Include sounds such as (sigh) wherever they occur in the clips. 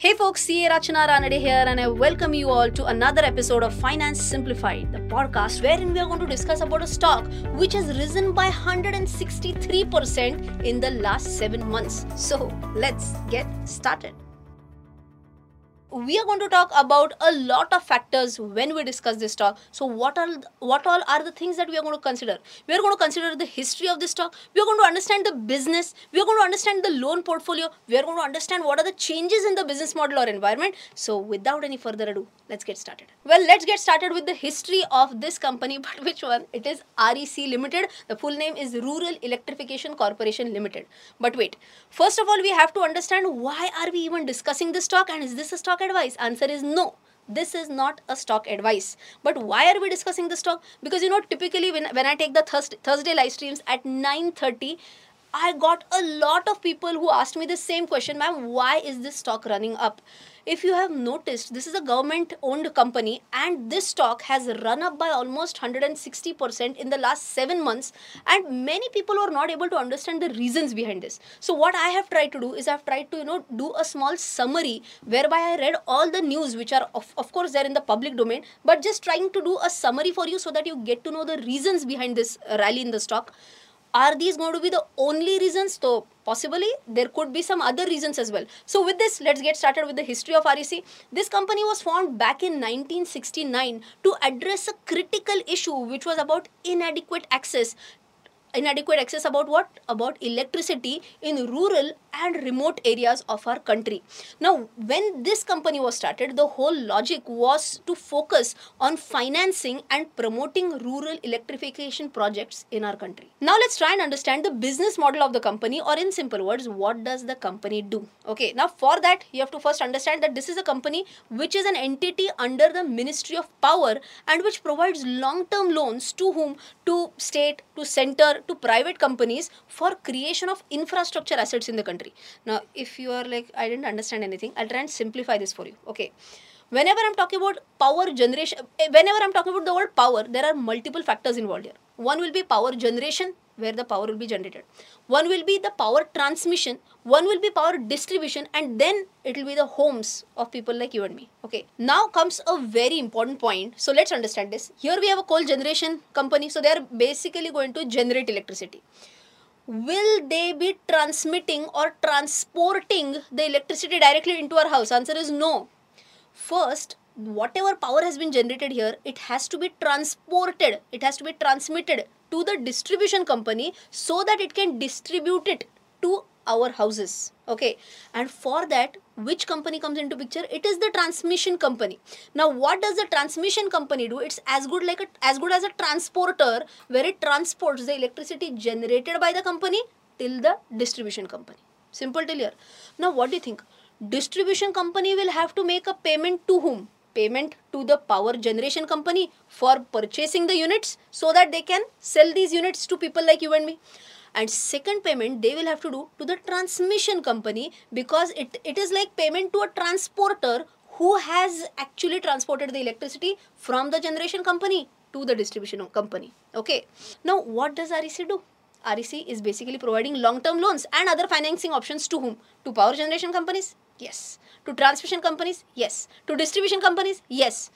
Hey folks, CA Rachana Ranade here, and I welcome you all to another episode of Finance Simplified, the podcast wherein we are going to discuss about a stock which has risen by 163% in the last seven months. So let's get started we are going to talk about a lot of factors when we discuss this stock so what are what all are the things that we are going to consider? We are going to consider the history of this stock we are going to understand the business. We are going to understand the loan portfolio. We are going to understand what are the changes in the business model or environment. So without any further ado let's get started. Well let's get started with the history of this company (laughs) but which one? It is rec limited. The full name is rural electrification corporation limited. But wait first of all we have to understand why are we even discussing this stock and is this a stock stock advice? Answer is no. This is not a stock advice. But why are we discussing the stock? Because you know, typically when, when I take the Thursday, Thursday live streams at 9.30, I got a lot of people who asked me the same question, ma'am, why is this stock running up? if you have noticed, this is a government owned company and this stock has run up by almost 160% in the last seven months. And many people are not able to understand the reasons behind this. So, what I have tried to do is I've tried to, you know, do a small summary whereby I read all the news which are, of, of course, they're in the public domain, but just trying to do a summary for you so that you get to know the reasons behind this rally in the stock are these going to be the only reasons? So possibly there could be some other reasons as well. So with this let's get started with the history of rec this company was formed back in 1969 to address a critical issue which was about inadequate access inadequate access about what? About electricity in rural and remote areas of our country. Now when this company was started the whole logic was to focus on financing and promoting rural electrification projects in our country. Now let's try and understand the business model of the company or in simple words what does the company do? Okay now for that you have to first understand that this is a company which is an entity under the ministry of power and which provides long term loans to whom? To state to center to private companies for creation of infrastructure assets in the country. Now if you are like i didn't understand anything i'll try and simplify this for you. Okay. Whenever i'm talking about power generation eh, whenever i'm talking about the word power there are multiple factors involved here. One will be power generation where the power will be generated. One will be the power transmission, one will be power distribution, and then it will be the homes of people like you and me. Okay, now comes a very important point. So let's understand this. Here we have a coal generation company, so they are basically going to generate electricity. Will they be transmitting or transporting the electricity directly into our house? Answer is no. First, whatever power has been generated here, it has to be transported, it has to be transmitted to the distribution company so that it can distribute it to our houses okay? And for that which company comes into picture? It is the transmission company. Now what does the transmission company do? It's as good like a, as good as a transporter where it transports the electricity generated by the company till the distribution company. Simple till here. Now what do you think? Distribution company will have to make a payment to whom payment to the power generation company for purchasing the units so that they can sell these units to people like you and me. And second payment they will have to do to the transmission company because it, it is like payment to a transporter who has actually transported the electricity from the generation company to the distribution company. Okay. Now what does rec do? Rec is basically providing long term loans and other financing options to whom? To power generation companies? Yes to transmission companies yes. To distribution companies yes.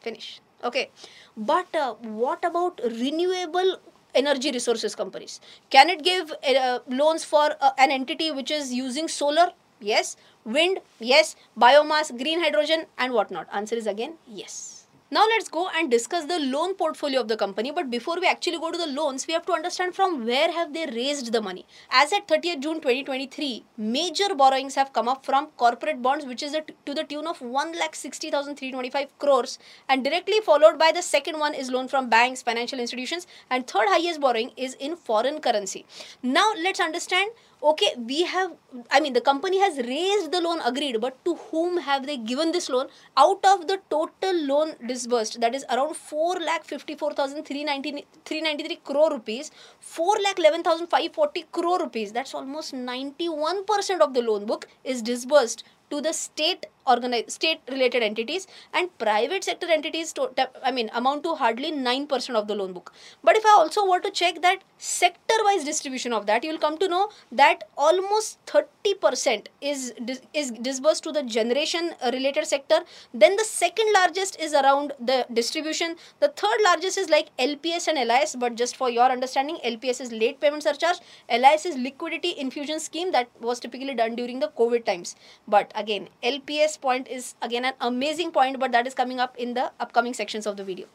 Finish. Okay. But uh, what about renewable energy resources companies? Can it give uh, loans for uh, an entity which is using solar? Yes. Wind? Yes. Biomass? Green hydrogen? And whatnot? Answer is again yes now let's go and discuss the loan portfolio of the company. But before we actually go to the loans, we have to understand from where have they raised the money. As at 30th June 2023, major borrowings have come up from corporate bonds, which is to the tune of 1,60,325 crores, and directly followed by the second one is loan from banks, financial institutions, and third highest borrowing is in foreign currency. Now let's understand okay we have i mean the company has raised the loan agreed but to whom have they given this loan out of the total loan disbursed that is around 4 lakh 54393 crore rupees 4 lakh 11540 crore rupees. That's almost 91% of the loan book is disbursed to the state organized state related entities and private sector entities to, i mean amount to hardly 9% of the loan book. But if i also want to check that sector wise distribution of that you will come to know that almost 30% is is disbursed to the generation related sector. Then the second largest is around the distribution. The third largest is like lps and lis but just for your understanding lps is late payment surcharge. Lis is liquidity infusion scheme that was typically done during the covid times. But again lps point is again an amazing point but that is coming up in the upcoming sections of the video.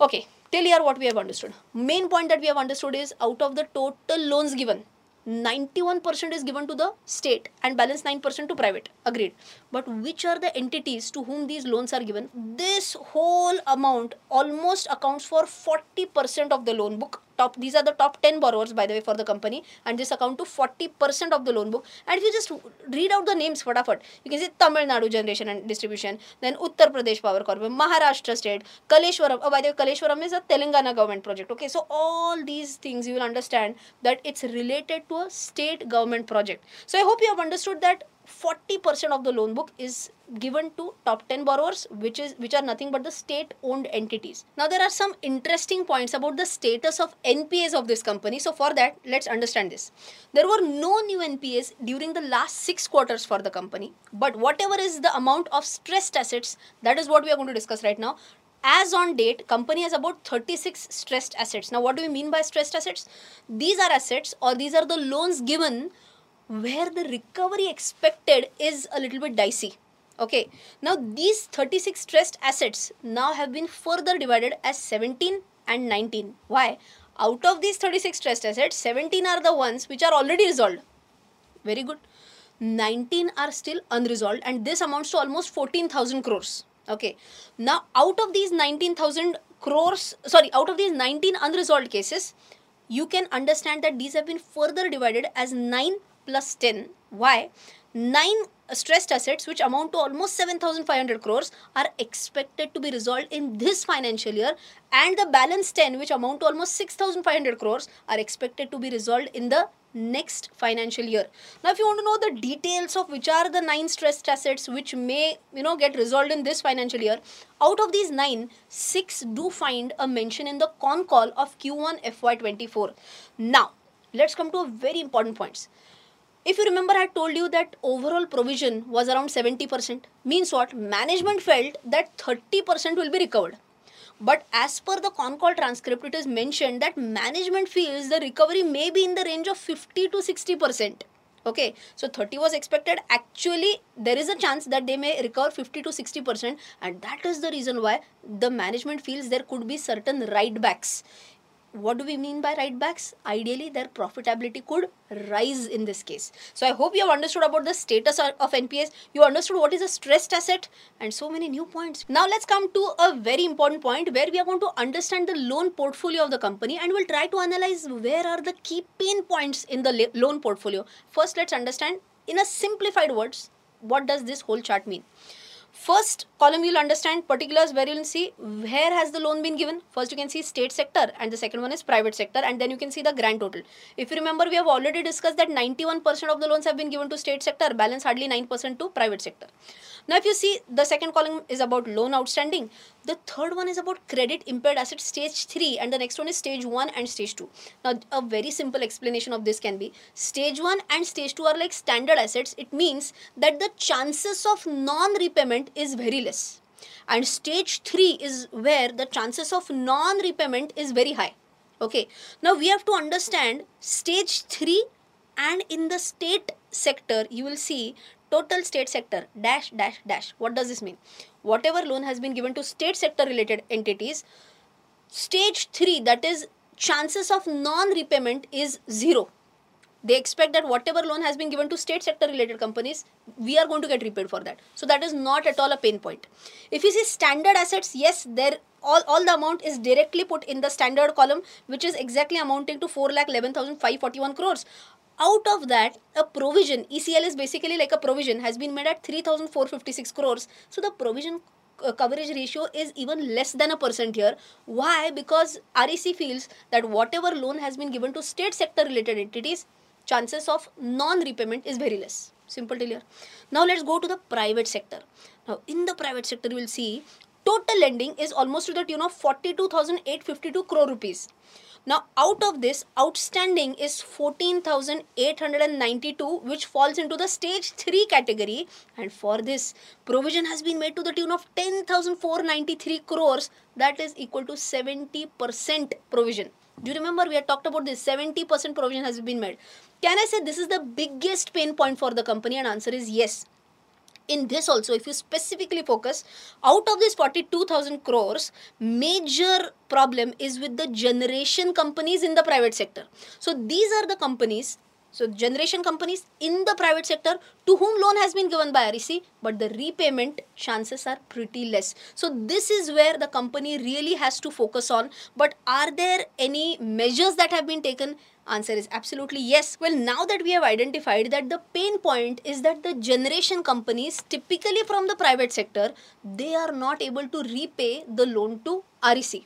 Okay till here what we have understood. Main point that we have understood is out of the total loans given 91% is given to the state and balance 9% to private. Agreed. But which are the entities to whom these loans are given? This whole amount almost accounts for 40% of the loan book top these are the top 10 borrowers by the way for the company. And this account to 40% of the loan book. And if you just read out the names fatafat you can see Tamil Nadu generation and distribution then Uttar Pradesh Power Corporation Maharashtra state Kaleshwaram oh by the way Kaleshwaram is a Telangana government project okay? So all these things you will understand that it's related to a state government project. So I hope you have understood that 40% of the loan book is given to top 10 borrowers which is which are nothing but the state owned entities. Now there are some interesting points about the status of npas of this company. So for that let's understand this. There were no new npas during the last 6 quarters for the company but whatever is the amount of stressed assets that is what we are going to discuss right now. As on date company has about 36 stressed assets. Now what do we mean by stressed assets? These are assets or these are the loans given where the recovery expected is a little bit dicey. Okay. Now these 36 stressed assets now have been further divided as 17 and 19 why? Out of these 36 stressed assets 17 are the ones which are already resolved. Very good. 19 are still unresolved and this amounts to almost 14000 crores. Okay. Now out of these 19000 crores sorry out of these 19 unresolved cases you can understand that these have been further divided as 9 plus 10. Why? 9 stressed assets which amount to almost 7500 crores are expected to be resolved in this financial year and the balance 10 which amount to almost 6500 crores are expected to be resolved in the next financial year now if you want to know the details of which are the nine stressed assets which may you know get resolved in this financial year out of these nine six do find a mention in the con call of q1 fy24 now let's come to a very important points if you remember, I told you that overall provision was around 70%. Means what? Management felt that 30% will be recovered. But as per the con call transcript, it is mentioned that management feels the recovery may be in the range of 50 to 60%. Okay, so 30 was expected. Actually, there is a chance that they may recover 50 to 60%, and that is the reason why the management feels there could be certain write backs what do we mean by write backs? Ideally, their profitability could rise in this case. So I hope you have understood about the status of NPAs. You understood what is a stressed asset and so many new points. Now let's come to a very important point where we are going to understand the loan portfolio of the company and we'll try to analyze where are the key pain points in the loan portfolio. First, let's understand in a simplified words, what does this whole chart mean? First column you'll understand particulars where you'll see where has the loan been given. First you can see state sector and the second one is private sector and then you can see the grand total. If you remember we have already discussed that 91% of the loans have been given to state sector balance hardly 9% to private sector. Now if you see the second column is about loan outstanding. The third one is about credit impaired asset stage 3 and the next one is stage 1 and stage 2. Now a very simple explanation of this can be stage 1 and stage 2 are like standard assets. It means that the chances of non-repayment is very less. And stage 3 is where the chances of non-repayment is very high. Okay. Now we have to understand stage 3 and in the state sector you will see total state sector dash dash dash what does this mean whatever loan has been given to state sector related entities stage 3 that is chances of non repayment is zero. They expect that whatever loan has been given to state sector related companies we are going to get repaid for that. So that is not at all a pain point. If you see standard assets yes there all, all the amount is directly put in the standard column which is exactly amounting to 4,11,541 crores out of that a provision ecl is basically like a provision has been made at 3456 crores so the provision uh, coverage ratio is even less than a percent here why because rec feels that whatever loan has been given to state sector related entities chances of non-repayment is very less. Simple till here. Now let's go to the private sector. Now in the private sector, you will see total lending is almost to the tune of 42,852 crore rupees. Now, out of this, outstanding is 14,892, which falls into the stage 3 category. And for this, provision has been made to the tune of 10,493 crores, that is equal to 70% provision. Do you remember we had talked about this? 70% provision has been made. Can I say this is the biggest pain point for the company? And answer is yes in this also if you specifically focus out of this 42000 crores major problem is with the generation companies in the private sector so these are the companies so generation companies in the private sector to whom loan has been given by REC, but the repayment chances are pretty less. So this is where the company really has to focus on. But are there any measures that have been taken? Answer is absolutely yes. Well, now that we have identified that the pain point is that the generation companies, typically from the private sector, they are not able to repay the loan to REC.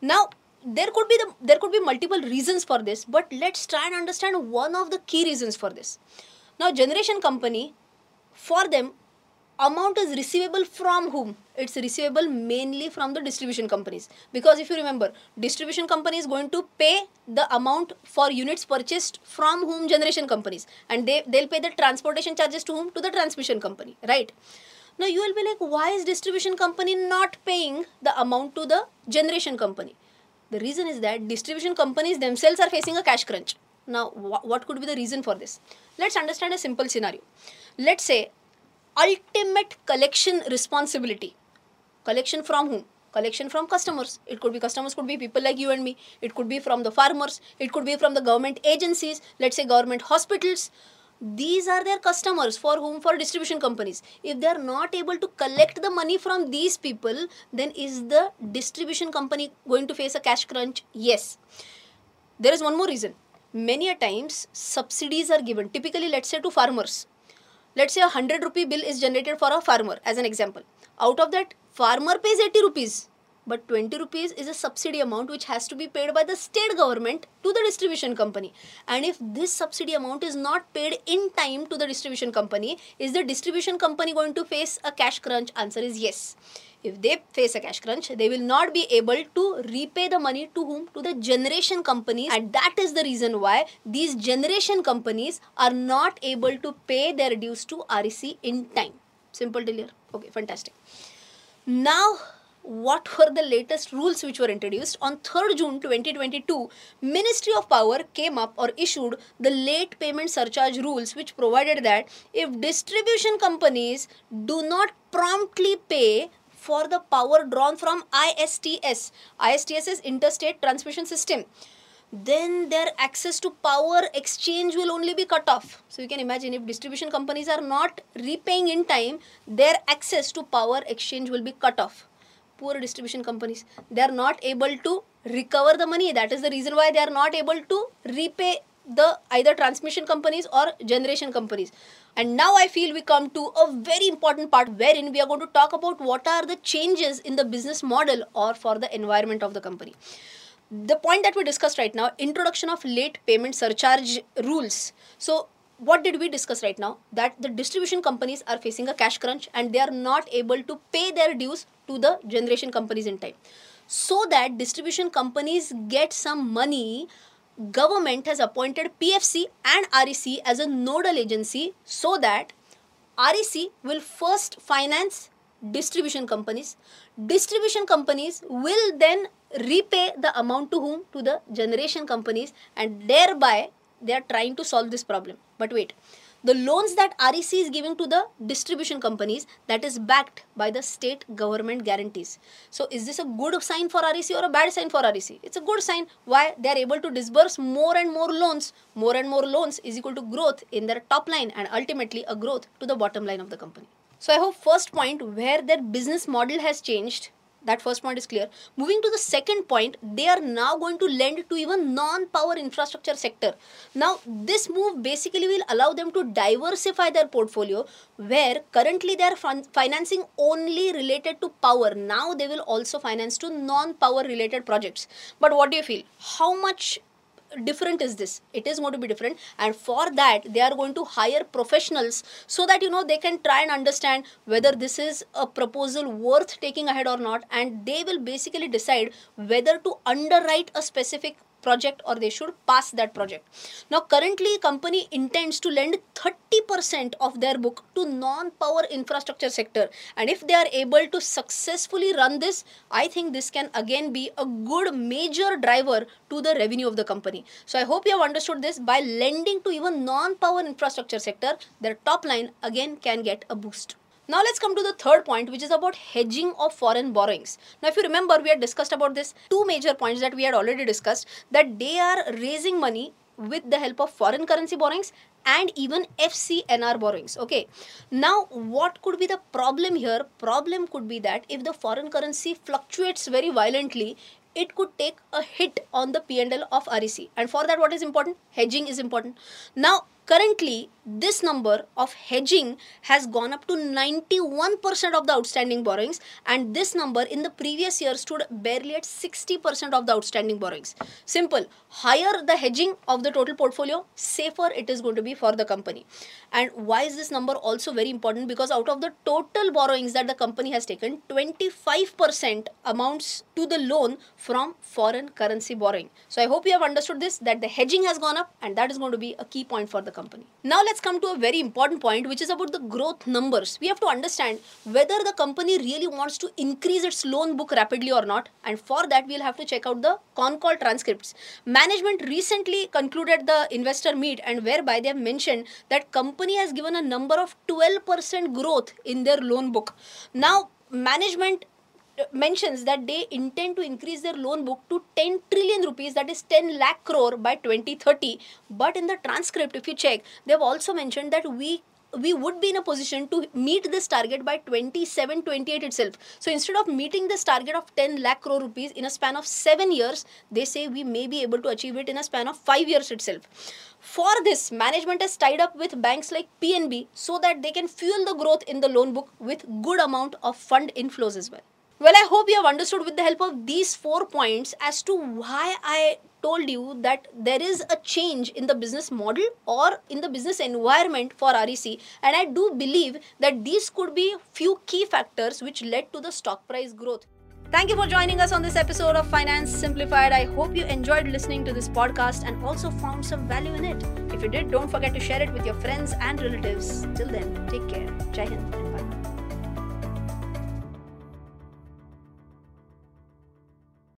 Now, there could be the there could be multiple reasons for this but let's try and understand one of the key reasons for this now generation company for them amount is receivable from whom it's receivable mainly from the distribution companies because if you remember distribution company is going to pay the amount for units purchased from whom generation companies and they they'll pay the transportation charges to whom to the transmission company right now you will be like why is distribution company not paying the amount to the generation company the reason is that distribution companies themselves are facing a cash crunch. Now, wh- what could be the reason for this? Let's understand a simple scenario. Let's say ultimate collection responsibility. Collection from whom? Collection from customers. It could be customers, could be people like you and me. It could be from the farmers. It could be from the government agencies. Let's say government hospitals these are their customers for whom for distribution companies if they are not able to collect the money from these people then is the distribution company going to face a cash crunch yes there is one more reason many a times subsidies are given typically let's say to farmers let's say a 100 rupee bill is generated for a farmer as an example. Out of that farmer pays 80 rupees. But 20 rupees is a subsidy amount which has to be paid by the state government to the distribution company. And if this subsidy amount is not paid in time to the distribution company is the distribution company going to face a cash crunch? Answer is yes if they face a cash crunch they will not be able to repay the money to whom? To the generation companies. And that is the reason why these generation companies are not able to pay their dues to REC in time. Simple here. Okay fantastic. Now what were the latest rules which were introduced? On 3rd June 2022 Ministry of Power came up or issued the late payment surcharge rules which provided that if distribution companies do not promptly pay for the power drawn from ISTS ISTS is interstate transmission system. Then their access to power exchange will only be cut off. So you can imagine if distribution companies are not repaying in time, their access to power exchange will be cut off. Poor distribution companies they are not able to recover the money. That is the reason why they are not able to repay the either transmission companies or generation companies and now i feel we come to a very important part wherein we are going to talk about what are the changes in the business model or for the environment of the company the point that we discussed right now introduction of late payment surcharge rules so what did we discuss right now? That the distribution companies are facing a cash crunch and they are not able to pay their dues to the generation companies in time. So that distribution companies get some money, government has appointed PFC and REC as a nodal agency so that REC will first finance distribution companies. Distribution companies will then repay the amount to whom? To the generation companies and thereby they are trying to solve this problem. But wait, the loans that REC is giving to the distribution companies that is backed by the state government guarantees. So is this a good sign for REC or a bad sign for REC? It's a good sign. Why? They are able to disburse more and more loans. More and more loans is equal to growth in their top line and ultimately a growth to the bottom line of the company. So I hope first point where their business model has changed that first point is clear. Moving to the second point they are now going to lend to even non power infrastructure sector. Now this move basically will allow them to diversify their portfolio where currently they are financing only related to power. Now they will also finance to non power related projects. But what do you feel? How much different is this. It is going to be different. And for that they are going to hire professionals so that you know they can try and understand whether this is a proposal worth taking ahead or not. And they will basically decide whether to underwrite a specific project or they should pass that project. Now currently company intends to lend 30% of their book to non power infrastructure sector. And if they are able to successfully run this i think this can again be a good major driver to the revenue of the company. So i hope you have understood this. By lending to even non power infrastructure sector their top line again can get a boost now let's come to the third point which is about hedging of foreign borrowings. Now if you remember we had discussed about this two major points that we had already discussed that they are raising money with the help of foreign currency borrowings and even FCNR borrowings. Okay. Now, what could be the problem here? Problem could be that if the foreign currency fluctuates very violently, it could take a hit on the P&L of REC. And for that, what is important? Hedging is important. Now, currently this number of hedging has gone up to 91% of the outstanding borrowings and this number in the previous year stood barely at 60% of the outstanding borrowings. Simple. Higher the hedging of the total portfolio safer it is going to be for the company. And why is this number also very important? Because out of the total borrowings that the company has taken 25% amounts to the loan from foreign currency borrowing. So i hope you have understood this that the hedging has gone up and that is going to be a key point for the the company. Now let's come to a very important point which is about the growth numbers. We have to understand whether the company really wants to increase its loan book rapidly or not and for that we'll have to check out the con call transcripts. Management recently concluded the investor meet and whereby they have mentioned that company has given a number of 12% growth in their loan book. Now management mentions that they intend to increase their loan book to 10 trillion rupees that is 10 lakh crore by 2030 but in the transcript if you check they have also mentioned that we we would be in a position to meet this target by 27 28 itself. So instead of meeting this target of 10 lakh crore rupees in a span of 7 years they say we may be able to achieve it in a span of 5 years itself. For this management has tied up with banks like pnb so that they can fuel the growth in the loan book with good amount of fund inflows as well well, I hope you have understood with the help of these four points as to why I told you that there is a change in the business model or in the business environment for REC and I do believe that these could be few key factors which led to the stock price growth. Thank you for joining us on this episode of Finance Simplified. I hope you enjoyed listening to this podcast and also found some value in it. If you did, don't forget to share it with your friends and relatives. Till then, take care. Jai Hind and bye.